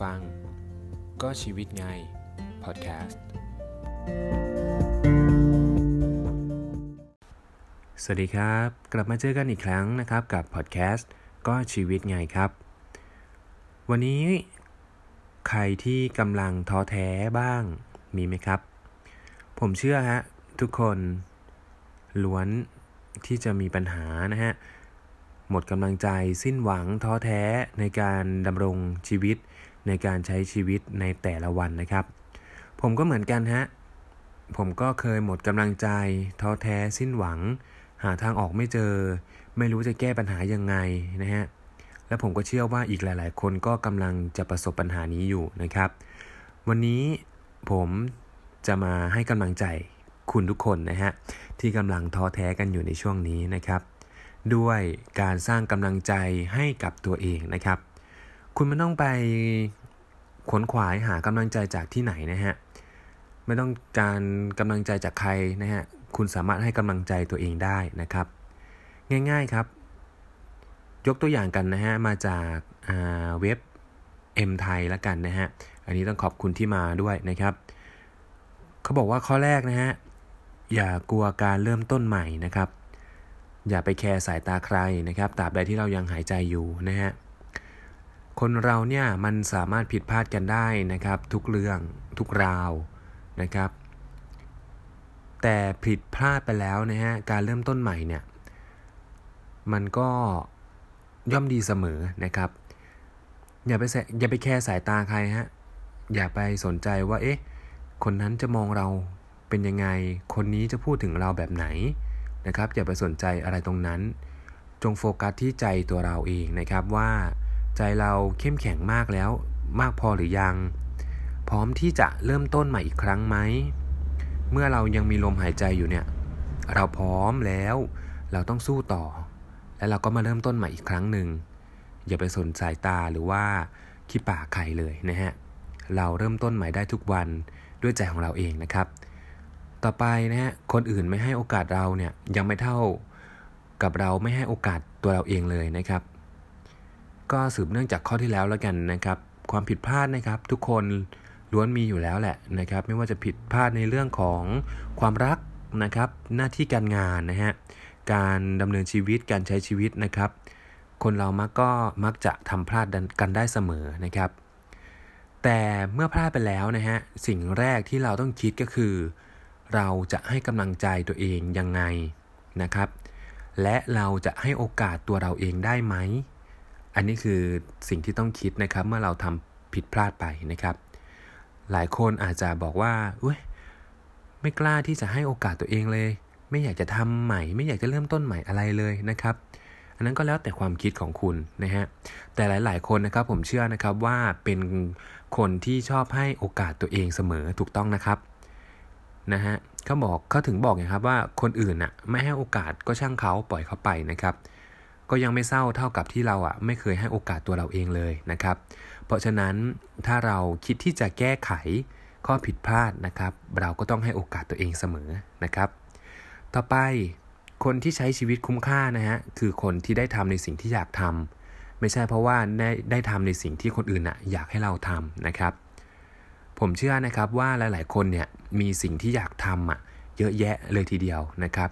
ฟัง ก็ชีวิตไง พอดแคสต์ สวัสดีครับ กลับมาเจอกันอีกครั้งนะครับกับพอดแคสต์ก็ชีวิตไงครับ วันนี้ใครที่กำลังท้อแท้บ้างมีไหมครับ ผมเชื่อฮะ ทุกคนล้วนที่จะมีปัญหานะฮะหมดกำลังใจสิ้นหวังท้อแท้ในการดำรงชีวิต ในการใช้ชีวิตในแต่ละวันนะครับ ผมก็เหมือนกันฮะ ผมก็เคยหมดกำลังใจ ท้อแท้สิ้นหวัง หาทางออกไม่เจอ ไม่รู้จะแก้ปัญหายังไงนะฮะ และผมก็เชื่อว่าอีกหลาย ๆ คนก็กำลังจะประสบปัญหานี้อยู่นะครับ วันนี้ผมจะมาให้กำลังใจคุณทุกคนนะฮะ ที่กำลังท้อแท้กันอยู่ในช่วงนี้นะครับ ด้วยการสร้างกำลังใจให้กับตัวเองนะครับ คุณไม่ต้องไปขวนขวายหากำลังใจจากที่ไหนนะฮะ ไม่ต้องการกำลังใจจากใครนะฮะ คุณสามารถให้กำลังใจตัวเองได้นะครับ ง่ายๆครับ ยกตัวอย่างกันนะฮะ มาจากเว็บ M ไทยละกันนะฮะ อันนี้ต้องขอบคุณที่มาด้วยนะครับ เขาบอกว่าข้อแรกนะฮะ อย่ากลัวการเริ่มต้นใหม่นะครับ อย่าไปแคร์สายตาใครนะครับ ตราบใดที่เรายังหายใจอยู่นะฮะ คนเราเนี่ยมันสามารถผิดพลาดกันได้นะครับ ทุกเรื่องทุกราวนะครับ แต่ผิดพลาดไปแล้วนะฮะการเริ่มต้นใหม่เนี่ยมันก็ย่อมดีเสมอนะครับ อย่าไปอย่าไปแคร์สายตาใครฮะอย่าไปสนใจว่าเอ๊ะคนนั้นจะมองเราเป็นยังไง คนนี้จะพูดถึงเราแบบไหนนะครับ อย่าไปสนใจอะไรตรงนั้น จงโฟกัสที่ใจตัวเราเองนะครับว่า ใจเราเข้มแข็งมากแล้ว มากพอหรือยัง พร้อมที่จะเริ่มต้นใหม่อีกครั้งไหม เมื่อเรายังมีลมหายใจอยู่เนี่ย เราพร้อมแล้ว เราต้องสู้ต่อ แล้วเราก็มาเริ่มต้นใหม่อีกครั้งหนึ่งอย่าไปสนสายตาหรือว่าขี้ปากใครเลยนะฮะ เราเริ่มต้นใหม่ได้ทุกวันด้วยใจของเราเองนะครับ ต่อไปนะฮะ คนอื่นไม่ให้โอกาสเราเนี่ยยังไม่เท่ากับเราไม่ให้โอกาสตัวเราเองเลยนะครับ ก็สืบเนื่องจากข้อที่แล้วแล้วกันนะครับ ความผิดพลาดนะครับ ทุกคนล้วนมีอยู่แล้วแหละนะครับ ไม่ว่าจะผิดพลาดในเรื่องของความรักนะครับ หน้าที่การงานนะฮะการดำเนินชีวิตการใช้ชีวิตนะครับ คนเรามักก็มักจะทำพลาดกันได้เสมอนะครับ แต่เมื่อพลาดไปแล้วนะฮะสิ่งแรกที่เราต้องคิดก็คือ เราจะให้กำลังใจตัวเองยังไงนะครับ และเราจะให้โอกาสตัวเราเองได้ไหม อันนี้คือสิ่งที่ต้องคิดนะครับ เมื่อเราทำผิดพลาดไปนะครับ หลายคนอาจจะบอกว่าเว้ยไม่กล้าที่จะให้โอกาสตัวเองเลย ไม่อยากจะทำใหม่ ไม่อยากจะเริ่มต้นใหม่อะไรเลยนะครับ อันนั้นก็แล้วแต่ความคิดของคุณนะฮะแต่หลาย ๆ คนนะครับผมเชื่อนะครับว่าเป็นคนที่ชอบให้โอกาสตัวเองเสมอถูกต้องนะครับนะฮะเขาบอกเขาถึงบอกไงครับว่าคนอื่นน่ะไม่ให้โอกาสก็ช่างเขาปล่อยเขาไปนะครับ ก็ยังไม่เศร้าเท่ากับที่เราอะไม่เคยให้โอกาสตัวเราเองเลยนะครับ เพราะฉะนั้นถ้าเราคิดที่จะแก้ไขข้อผิดพลาดนะครับ เราก็ต้องให้โอกาสตัวเองเสมอนะครับ ต่อไปคนที่ใช้ชีวิตคุ้มค่านะฮะคือคนที่ได้ทำในสิ่งที่อยากทำไม่ใช่เพราะว่าได้ได้ทำในสิ่งที่คนอื่นอะอยากให้เราทำนะครับ ผมเชื่อนะครับว่าหลาย ๆ คนเนี่ยมีสิ่งที่อยากทำอะเยอะแยะเลยทีเดียวนะครับ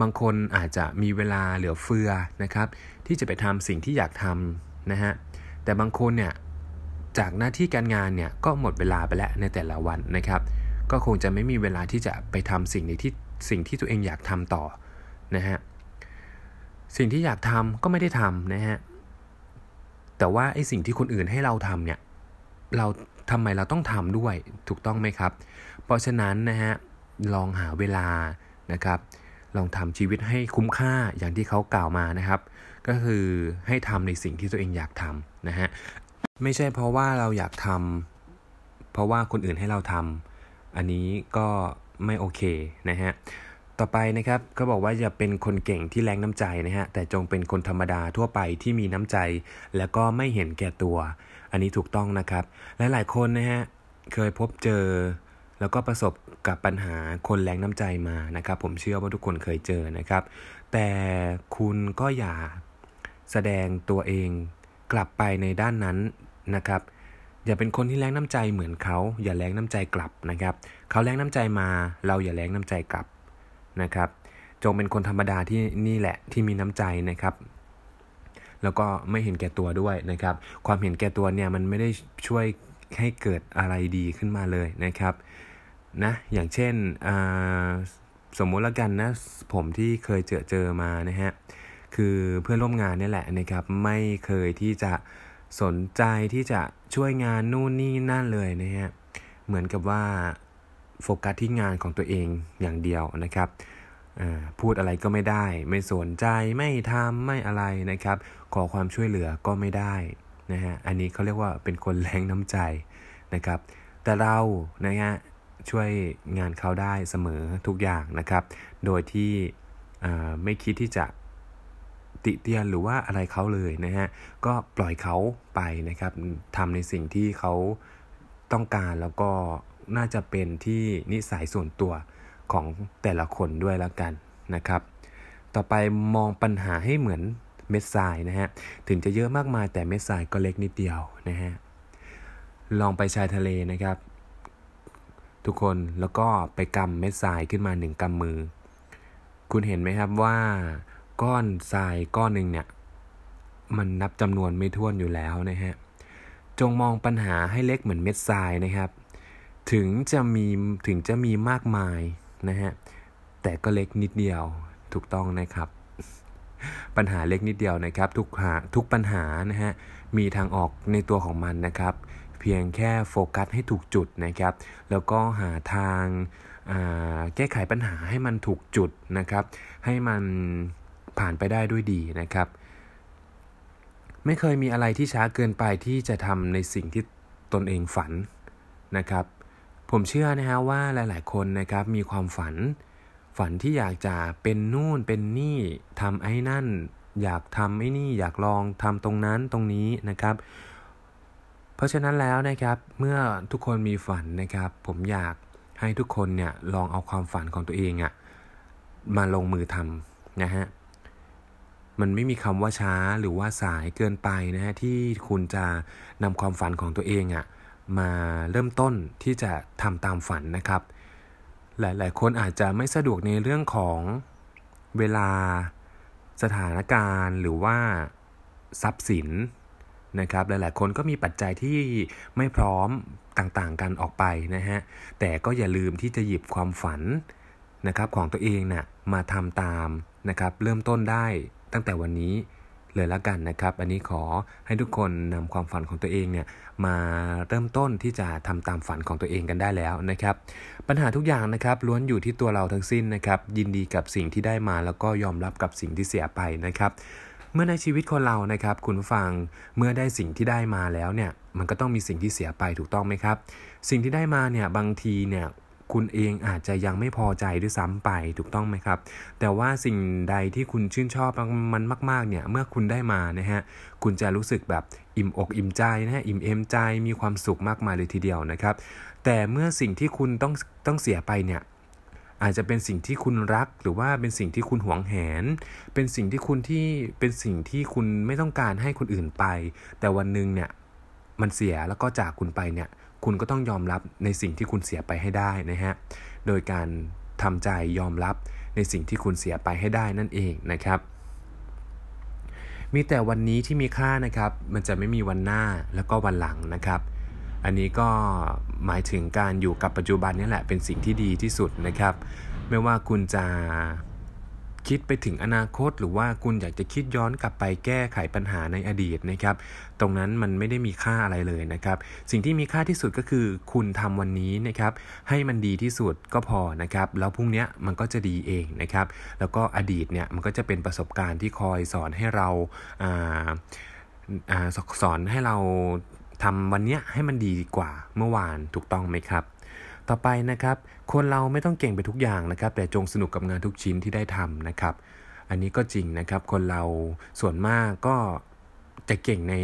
บางคนอาจจะมีเวลาเหลือเฟือนะครับที่จะไปทำสิ่งที่อยากทำนะฮะแต่บางคนเนี่ยจากหน้าที่การงานเนี่ยก็หมดเวลาไปแล้วในแต่ละวันนะครับ ก็คงจะไม่มีเวลาที่จะไปทำสิ่งในที่สิ่งที่ตัวเองอยากทำต่อนะฮะสิ่งที่อยากทำก็ไม่ได้ทำนะฮะแต่ว่าไอ้สิ่งที่คนอื่นให้เราทำเนี่ยเราทำไมเราต้องทำด้วยถูกต้องไหมครับ เพราะฉะนั้นนะฮะลองหาเวลานะครับ ลองทำชีวิตให้คุ้มค่าอย่างที่เขากล่าวมานะครับ ก็คือให้ทำในสิ่งที่ตัวเองอยากทำนะฮะไม่ใช่เพราะว่าเราอยากทำเพราะว่าคนอื่นให้เราทำอันนี้ก็ไม่โอเคนะฮะต่อไปนะครับก็บอกว่าอย่าเป็นคนเก่งที่แรงน้ำใจนะฮะแต่จงเป็นคนธรรมดาทั่วไปที่มีน้ำใจ แล้วก็ไม่เห็นแก่ตัว อันนี้ถูกต้องนะครับและหลายคนนะฮะเคยพบเจอ แล้วก็ประสบกับปัญหาคนแรงน้ำใจมานะครับ ผมเชื่อว่าทุกคนเคยเจอนะครับ แต่คุณก็อย่าแสดงตัวเองกลับไปในด้านนั้นนะครับ อย่าเป็นคนที่แรงน้ำใจเหมือนเขาอย่าแรงน้ำใจกลับนะครับ เขาแรงน้ำใจมาเราอย่าแรงน้ำใจกลับนะครับจงเป็นคนธรรมดาที่นี่แหละที่มีน้ำใจนะครับ แล้วก็ไม่เห็นแก่ตัวด้วยนะครับ ความเห็นแก่ตัวเนี่ยมันไม่ได้ช่วยให้เกิดอะไรดีขึ้นมาเลยนะครับ นะอย่างเช่นสมมุติละกันนะผมที่เคยเจอเจอมานะฮะคือเพื่อนร่วมงานนี่แหละนะครับไม่เคยที่จะสนใจที่จะช่วยงานนู่นนี่นั่นเลยนะฮะเหมือนกับว่าโฟกัสที่งานของตัวเองอย่างเดียวนะครับพูดอะไรก็ไม่ได้ ไม่สนใจไม่ทำไม่อะไรนะครับ ขอความช่วยเหลือก็ไม่ได้นะฮะอันนี้เขาเรียกว่าเป็นคนแรงน้ำใจนะครับ แต่เรานะฮะ ช่วยงานเขาได้เสมอทุกอย่างนะครับ โดยที่ไม่คิดที่จะติเตียนหรือว่าอะไรเขาเลยนะฮะ ก็ปล่อยเขาไปนะครับทำในสิ่งที่เขาต้องการแล้วก็น่าจะเป็นที่นิสัยส่วนตัวของแต่ละคนด้วยแล้วกันนะครับ ต่อไปมองปัญหาให้เหมือนเม็ดทรายนะฮะ ถึงจะเยอะมากมายแต่เม็ดทรายก็เล็กนิดเดียวนะฮะ ลองไปชายทะเลนะครับ ทุกคนแล้วก็ไปกำเม็ดทรายขึ้นมาหนึ่งกำมือ คุณเห็นไหมครับว่า ก้อนทรายก้อนหนึ่งเนี่ย มันนับจำนวนไม่ท้วนอยู่แล้วนะฮะจงมองปัญหาให้เล็กเหมือนเม็ดทรายนะครับ ถึงจะมีถึงจะมีมากมายนะฮะแต่ก็เล็กนิดเดียวถูกต้องนะครับ ปัญหาเล็กนิดเดียวนะครับ ทุกหาทุกปัญหานะฮะมีทางออกในตัวของมันนะครับ เพียงแค่โฟกัสให้ถูกจุดนะครับ แล้วก็หาทางแก้ไขปัญหาให้มันถูกจุดนะครับ ให้มันผ่านไปได้ด้วยดีนะครับ ไม่เคยมีอะไรที่ช้าเกินไปที่จะทำในสิ่งที่ตนเองฝันนะครับ ผมเชื่อนะฮะว่าหลาย ๆ คนนะครับมีความฝัน ฝันที่อยากจะเป็นนู่นเป็นนี่ทำไอ้นั่น อยากทำไอ้นี่อยากลองทำตรงนั้นตรงนี้นะครับ เพราะฉะนั้นแล้วนะครับเมื่อทุกคนมีฝันนะครับ ผมอยากให้ทุกคนเนี่ยลองเอาความฝันของตัวเองอะมาลงมือทำนะฮะมันไม่มีคำว่าช้าหรือว่าสายเกินไปนะฮะที่คุณจะนำความฝันของตัวเองอะมาเริ่มต้นที่จะทำตามฝันนะครับ หลาย ๆ คนอาจจะไม่สะดวกในเรื่องของเวลาสถานการณ์หรือว่าทรัพย์สิน นะครับหลายๆคนก็มีปัจจัยที่ไม่พร้อมต่างๆกันออกไปนะฮะแต่ก็อย่าลืมที่จะหยิบความฝันนะครับของตัวเองนะ่ะมาทำตามนะครับเริ่มต้นได้ตั้งแต่วันนี้เลยละกันนะครับ อันนี้ขอให้ทุกคนนำความฝันของตัวเองเนี่ยมาเริ่มต้นที่จะทำตามฝันของตัวเองกันได้แล้วนะครับ ปัญหาทุกอย่างนะครับล้วนอยู่ที่ตัวเราทั้งสิ้นนะครับ ยินดีกับสิ่งที่ได้มาแล้วก็ยอมรับกับสิ่งที่เสียไปนะครับ เมื่อในชีวิตคนเรานะครับคุณฟังเมื่อได้สิ่งที่ได้มาแล้วเนี่ยมันก็ต้องมีสิ่งที่เสียไปถูกต้องไหมครับ สิ่งที่ได้มาเนี่ยบางทีเนี่ยคุณเองอาจจะยังไม่พอใจด้วยซ้ำไปถูกต้องไหมครับ แต่ว่าสิ่งใดที่คุณชื่นชอบมันมาก ๆ เนี่ย เมื่อคุณได้มานะฮะ คุณจะรู้สึกแบบอิ่มอกอิ่มใจนะฮะ อิ่มเอมใจมีความสุขมากมายเลยทีเดียวนะครับ แต่เมื่อสิ่งที่คุณต้องต้องเสียไปเนี่ย อาจจะเป็นสิ่งที่คุณรัก หรือว่าเป็นสิ่งที่คุณหวงแหน เป็นสิ่งที่คุณที่เป็นสิ่งที่คุณไม่ต้องการให้คนอื่นไป แต่วันหนึ่งเนี่ยมันเสียแล้วก็จากคุณไปเนี่ย คุณก็ต้องยอมรับในสิ่งที่คุณเสียไปให้ได้นะฮะ โดยการทำใจยอมรับในสิ่งที่คุณเสียไปให้ได้นั่นเองนะครับ มีแต่วันนี้ที่มีค่านะครับ มันจะไม่มีวันหน้าแล้วก็วันหลังนะครับ อันนี้ก็หมายถึงการอยู่กับปัจจุบันนี่แหละเป็นสิ่งที่ดีที่สุดนะครับ ไม่ว่าคุณจะคิดไปถึงอนาคต หรือว่าคุณอยากจะคิดย้อนกลับไปแก้ไขปัญหาในอดีตนะครับ ตรงนั้นมันไม่ได้มีค่าอะไรเลยนะครับ สิ่งที่มีค่าที่สุดก็คือคุณทำวันนี้นะครับ ให้มันดีที่สุดก็พอนะครับ แล้วพรุ่งนี้มันก็จะดีเองนะครับ แล้วก็อดีตเนี่ยมันก็จะเป็นประสบการณ์ที่คอยสอนให้เราสอนให้เรา ทำวันนี้ให้มันดีกว่าเมื่อวานถูกต้องไหมครับ ต่อไปนะครับ คนเราไม่ต้องเก่งไปทุกอย่างนะครับ แต่จงสนุกกับงานทุกชิ้นที่ได้ทำนะครับ อันนี้ก็จริงนะครับ คนเราส่วนมากก็จะเก่งใน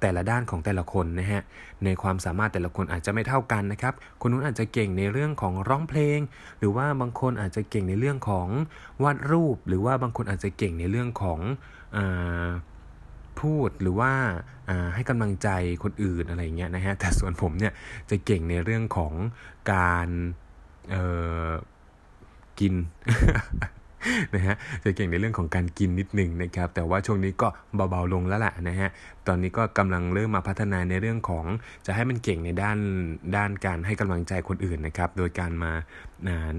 แต่ละด้านของแต่ละคนนะฮะ ในความสามารถแต่ละคนอาจจะไม่เท่ากันนะครับ คนนู้นอาจจะเก่งในเรื่องของร้องเพลง หรือว่าบางคนอาจจะเก่งในเรื่องของวาดรูป หรือว่าบางคนอาจจะเก่งในเรื่องของอ พูดหรือว่าให้กำลังใจคนอื่นอะไรเงี้ยนะฮะแต่ส่วนผมเนี่ยจะเก่งในเรื่องของการกินนะฮะจะเก่งในเรื่องของการกินนิดนึงนะครับ แต่ว่าช่วงนี้ก็เบาๆลงแล้วแหละนะฮะตอนนี้ก็กำลังเริ่มมาพัฒนาในเรื่องของจะให้มันเก่งในด้านด้านการให้กำลังใจคนอื่นนะครับ โดยการมา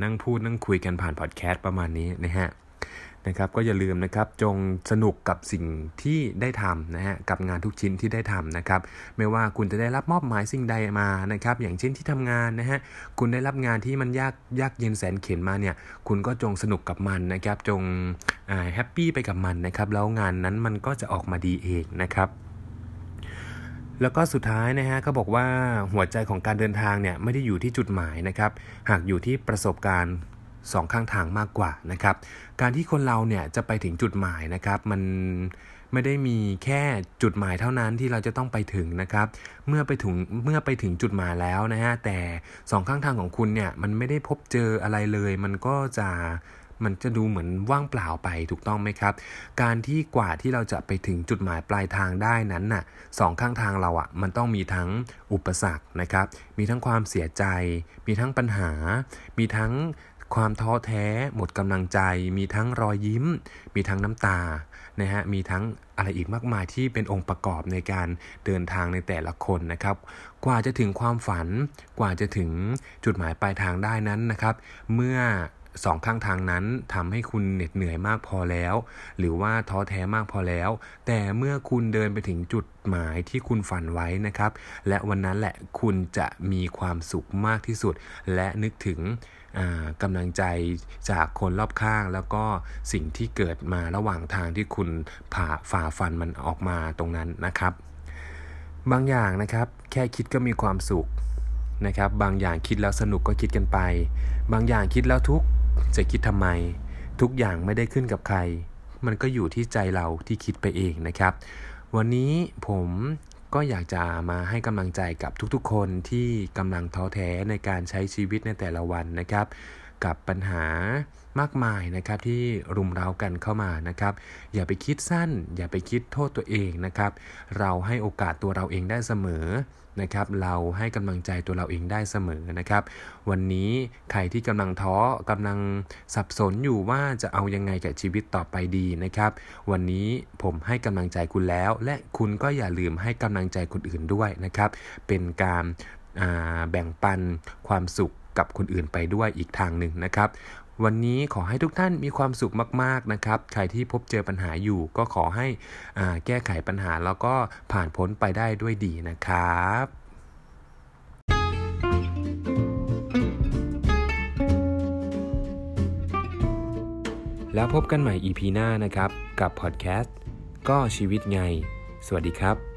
นั่งพูดนั่งคุยกันผ่านพอดแคสต์ประมาณนี้นะฮะ นะครับก็อย่าลืมนะครับจงสนุกกับสิ่งที่ได้ทำนะฮะกับงานทุกชิ้นที่ได้ทำนะครับไม่ว่าคุณจะได้รับมอบหมายสิ่งใดมานะครับอย่างเช่นที่ทำงานนะฮะคุณได้รับงานที่มันยากยากเย็นแสนเข็นมาเนี่ยคุณก็จงสนุกกับมันนะครับจงแฮปปี้ไปกับมันนะครับแล้วงานนั้นมันก็จะออกมาดีเองนะครับแล้วก็สุดท้ายนะฮะก็บอกว่าหัวใจของการเดินทางเนี่ยไม่ได้อยู่ที่จุดหมายนะครับ หากอยู่ที่ประสบการณ์ สองข้างทางมากกว่านะครับ การที่คนเราเนี่ยจะไปถึงจุดหมายนะครับมันไม่ได้มีแค่จุดหมายเท่านั้นที่เราจะต้องไปถึงนะครับ เมื่อไปถึงเมื่อไปถึงจุดหมายแล้วนะฮะแต่สองข้างทางของคุณเนี่ยมันไม่ได้พบเจออะไรเลย มันก็จะมันจะดูเหมือนว่างเปล่าไปถูกต้องไหมครับ การที่กว่าที่เราจะไปถึงจุดหมายปลายทางได้นั้นน่ะสองข้างทางเราอะ่ะมันต้องมีทั้งอุปสรรคนะครับ มีทั้งความเสียใจ มีทั้งปัญหา มีทั้ง ความท้อแท้หมดกำลังใจ มีทั้งรอยยิ้ม มีทั้งน้ำตานะฮะมีทั้งอะไรอีกมากมายที่เป็นองค์ประกอบในการเดินทางในแต่ละคนนะครับ กว่าจะถึงความฝัน กว่าจะถึงจุดหมายปลายทางได้นั้นนะครับ เมื่อสองข้างทางนั้นทำให้คุณเหน็ดเหนื่อยมากพอแล้ว หรือว่าท้อแท้มากพอแล้ว แต่เมื่อคุณเดินไปถึงจุดหมายที่คุณฝันไว้นะครับ และวันนั้นแหละคุณจะมีความสุขมากที่สุด และนึกถึง กำลังใจจากคนรอบข้าง แล้วก็สิ่งที่เกิดมาระหว่างทางที่คุณผ่าฝ่าฟันมันออกมาตรงนั้นนะครับ บางอย่างนะครับแค่คิดก็มีความสุขนะครับ บางอย่างคิดแล้วสนุกก็คิดกันไป บางอย่างคิดแล้วทุกจะคิดทำไม ทุกอย่างไม่ได้ขึ้นกับใคร มันก็อยู่ที่ใจเราที่คิดไปเองนะครับ วันนี้ผม ก็อยากจะมาให้กำลังใจกับทุกๆ คนที่กำลังท้อแท้ในการใช้ชีวิตในแต่ละวันนะครับ กับปัญหามากมายนะครับที่รุมเร้ากันเข้ามานะครับ อย่าไปคิดสั้น อย่าไปคิดโทษตัวเองนะครับ เราให้โอกาสตัวเราเองได้เสมอนะครับ เราให้กำลังใจตัวเราเองได้เสมอนะครับ วันนี้ใครที่กำลังท้อกำลังสับสนอยู่ว่าจะเอายังไงกับชีวิตต่อไปดีนะครับ วันนี้ผมให้กำลังใจคุณแล้ว และคุณก็อย่าลืมให้กำลังใจคนอื่นด้วยนะครับ เป็นการแบ่งปันความสุข กับคนอื่นไปด้วยอีกทางหนึ่งนะครับ วันนี้ขอให้ทุกท่านมีความสุขมากๆนะครับ ใครที่พบเจอปัญหาอยู่ก็ขอให้แก้ไขปัญหาแล้วก็ผ่านพ้นไปได้ด้วยดีนะครับแล้วพบกันใหม่ EP หน้านะครับ กับพอดแคสต์ก็ชีวิตไง สวัสดีครับ